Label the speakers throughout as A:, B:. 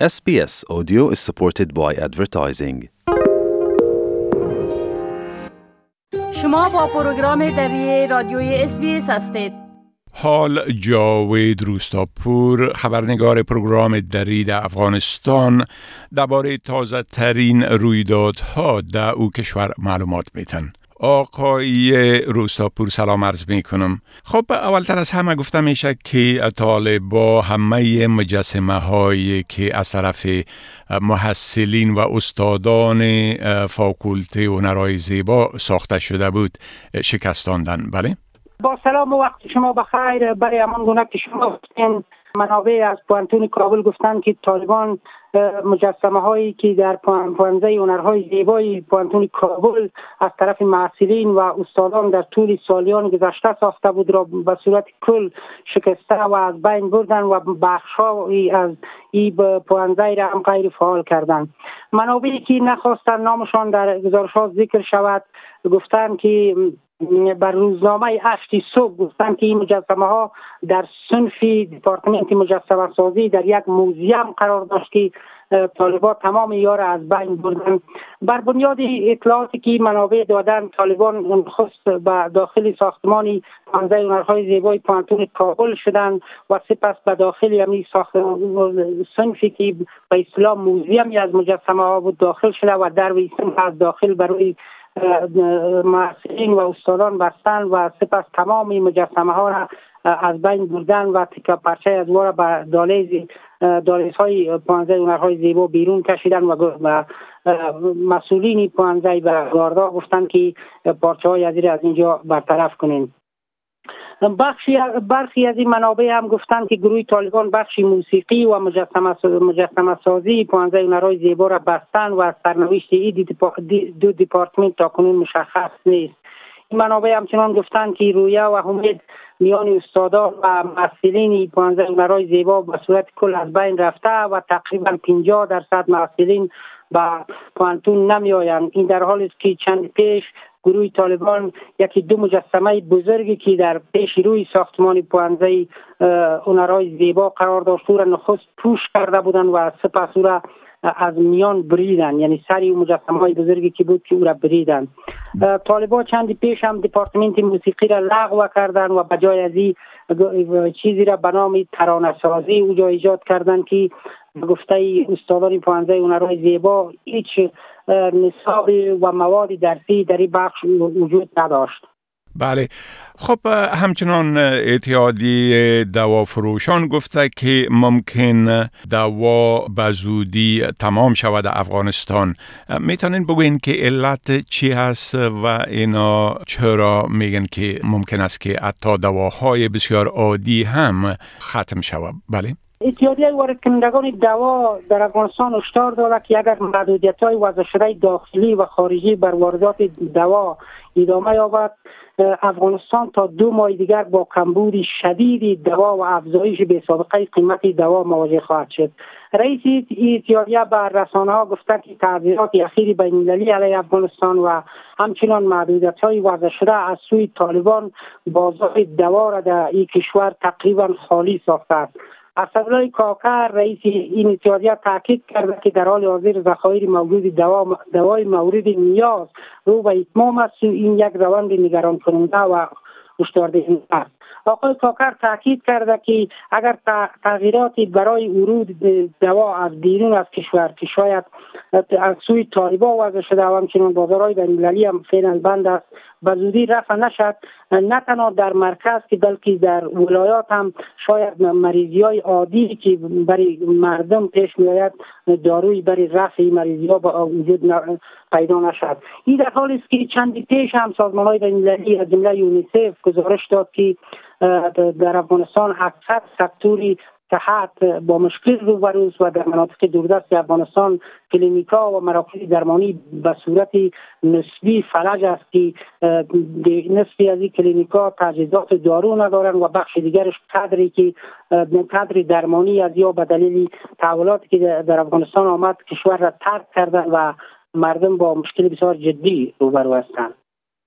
A: SBS Audio is supported by advertising.
B: شما با پروگرام دری رادیوی اسبیس هستید.
C: حال جاوید روستاپور خبرنگار پروگرام درید افغانستان. درباره تازه ترین رویدادها در او کشور معلومات میتن آقای روستاپور سلام عرض می کنم خب اولتر از همه گفته میشه که طالبا همه مجسمه هایی که از طرف محصلین و استادان فاکولته و نرای زیبا ساخته شده بود شکستاندن. بله؟
D: با سلام و وقت شما بخیر. برای همان گونه که شما منابع از پوانتون کابل گفتن که طالبان مجسمه هایی که در پوانزه هنرهای زیبای پوانتون کابل از طرف معصلین و استادان در طول سالیان گذشته ساخته بود را به صورت کل شکسته و از بین بردن و بخش از این پوانزه را هم غیر فعال کردند. منابعی که نخواستن نامشان در گزارش ها ذکر شود گفتن که بر روزنامه اشتی صبح گفتن که این مجسمه ها در صنف دیپارتمنت مجسمه سازی در یک موزیم قرار داشت که طالبان تمام یار از بین بردن. بر بنیاد اطلاعاتی که منابع دادن طالبان خست به داخل ساختمانی پانزه هنرهای زیبای پانتون کابل شدن و سپس به داخل یعنی ساخت صنفی که به اسلام موزیمی از مجسمه ها بود داخل شده و در از داخل برای محصلین و استادان بستن و سپس تمام مجسمه ها را از بین بردن و تکا پرچه از را به دالیز دالیز های پانزه هنرهای زیبا بیرون کشیدن و مسئولین پانزه به گاردا گفتن که پارچه های از اینجا برطرف کنین. بخشی برخی از این منابع هم گفتند که گروه طالبان بخشی موسیقی و مجسمه مجسمه سازی پانزه هنرهای زیبا را بستن و سرنوشت این دو دیپارتمنت تا کنون مشخص نیست. این منابع همچنان گفتند که رویه و امید میان استادان و محصلین پانزه هنرهای زیبا به صورت کل از بین رفته و تقریبا 50 درصد محصلین به پانتون نمی آیند این در حالی است که چند پیش گروه طالبان یکی دو مجسمه بزرگی که در پیش روی ساختمان پوانزه هنرهای زیبا قرار داشت را نخست پوش کرده بودند و سپس او را از میان بریدن یعنی سری مجسمه های بزرگی که بود که او را بریدن طالبا چندی پیش هم دپارتمنت موسیقی را لغو کردن و بجای از چیزی را به نام ترانه سازی او ایجاد کردن که گفته استادان پوانزه هنرهای زیبا هیچ نصاب و مواد درسی در این بخش وجود نداشت.
C: بله. خب همچنان اتحادی دوا فروشان گفته که ممکن دوا به تمام شود افغانستان. می‌تونین بگوین که علت چی هست و اینا چرا میگن که ممکن است که حتی دواهای بسیار عادی هم ختم شود؟ بله.
D: اتحادیه وارد کنندگان دوا در افغانستان هشدار داده که اگر محدودیت های وضع شده داخلی و خارجی بر واردات دوا ادامه یابد افغانستان تا دو ماه دیگر با کمبود شدید دوا و افزایش به سابقه قیمت دوا مواجه خواهد شد. رئیس اتحادیه به رسانه ها گفته که تغییرات اخیر بین علیه افغانستان و همچنان محدودیت های وضع شده از سوی طالبان بازار دوا را در این کشور تقریبا خالی ساخته اسدالله کاکر رئیس این اتحادیه تاکید کرده که در حال حاضر ذخایر موجود دوا دوای مورد نیاز رو به اتمام است. این یک روند نگران کننده و هشداردهنده است. آقای کاکر تاکید کرده که اگر تغییراتی برای ورود دوا از بیرون از کشور که شاید از سوی طالبا وضع شده و همچنین بازارهای بینالمللی هم فعلا بند است به زودی رفع نشد. نه تنها در مرکز که بلکه در ولایات هم شاید مریضی های عادی که برای مردم پیش می آید داروی برای رفع مریضی ها با وجود پیدا نشد. این در حالی است که چندی پیش هم سازمان های بینالمللی از جمله یونیسف گزارش داد که در افغانستان اکثر سکتوری صحت با مشکل روبروست و در مناطق دوردست افغانستان کلینیکا و مراکز درمانی به صورت نسبی فلج است که نسبی از این کلینیکا تجهیزات دارو ندارند و بخش دیگرش قدری که قدری درمانی از یا به دلیل تحولاتی که در افغانستان آمد کشور را ترک کردن و مردم با مشکل بسیار جدی روبرو هستند.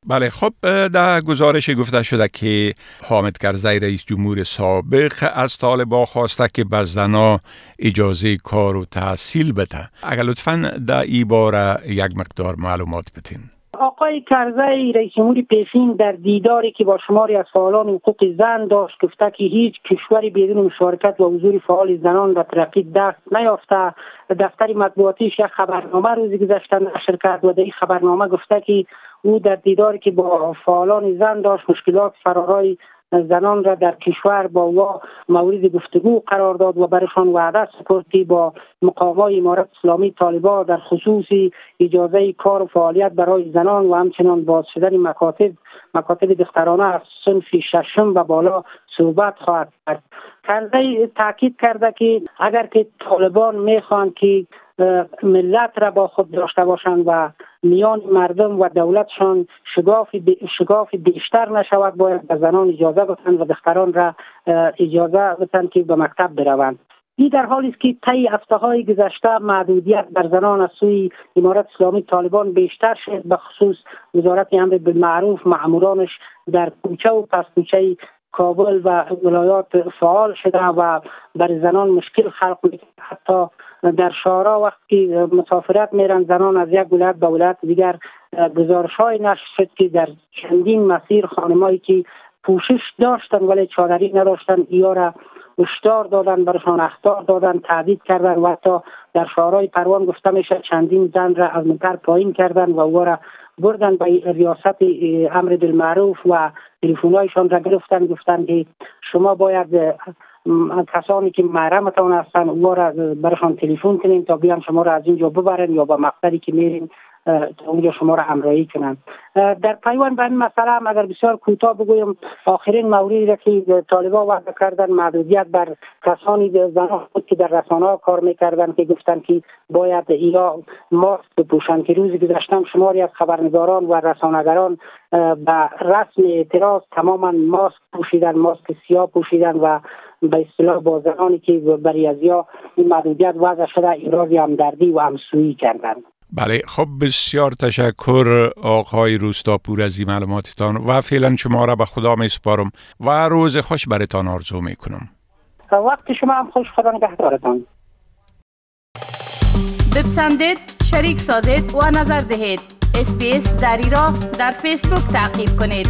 C: بله خب در گزارش گفته شده که حامد کرزی رئیس جمهور سابق از طالبا خواسته که به زنا اجازه کار و تحصیل بده. اگر لطفا در ای باره یک مقدار معلومات بتین
D: آقای کرزی رئیس جمهور پیشین در دیداری که با شماری از فعالان حقوق زن داشت گفته که هیچ کشوری بدون مشارکت و حضور فعال زنان در ترقی دست نیافته. دفتر مطبوعاتیش یک خبرنامه روزی گذشته نشر کرد. و در این خبرنامه گفته که او در دیداری که با فعالان زن داشت مشکلات فرارای زنان را در کشور با وا مورد گفتگو قرار داد و برشان وعده سپرد که با مقامای امارت اسلامی طالبا در خصوص اجازه کار و فعالیت برای زنان و همچنان باز شدن مکاتب مکاتب دخترانه از صنف ششم و بالا صحبت خواهد کرد. کرده تاکید کرده که اگر که طالبان می‌خوان که ملت را با خود داشته باشند و میان مردم و دولتشان شگاف بیشتر نشود باید به زنان اجازه بدن و دختران را اجازه بدن که به مکتب بروند. این در حالی است که طی هفته های گذشته محدودیت بر زنان از سوی امارت اسلامی طالبان بیشتر شد به خصوص وزارت امر بالمعروف معمورانش در کوچه و پس کوچه کابل و ولایات فعال شده و بر زنان مشکل خلق می‌کنه حتی در شارا وقتی مسافرت میرن زنان از یک ولایت به ولایت دیگر گزارش های نشر شد که در چندین مسیر خانمایی که پوشش داشتن ولی چادری نداشتن ایا را هشدار دادن برشان اختار دادن تعدید کردن و حتی در شارای پروان گفته میشه چندین زن را از منتر پایین کردن و او را بردن به ریاست امر بالمعروف و تلفنهایشان را گرفتن گفتن که شما باید کسانی که محرمتان هستن او را برشان تلفن کنیم تا بیان شما را از اینجا ببرن یا به مقصدی که میرین. اونجا شما را همراهی کنند در پیوان به این مسئله هم اگر بسیار کوتاه بگویم آخرین موردی را که طالبا وضع کردن محدودیت بر کسانی زنان بود که در رسانه کار می‌کردن که گفتن که باید یا ماسک بپوشند که روز گذشتم شماری از خبرنگاران و رسانگران به رسم اعتراض تماما ماسک پوشیدن ماسک سیاه پوشیدن و به اصطلاح با زنانی که بر از این محدودیت وضع شده ایراز همدردی و همسویی کردند.
C: بله خب بسیار تشکر آقای روستاپور از این معلوماتتان و فعلا شما را به خدا می سپارم و روز خوش برتان آرزو می کنم.
D: وقت شما هم خوش خدا نگهدارتان.
B: بپسندید شریک سازید و نظر دهید. اسپیس دری را در فیسبوک تعقیب کنید.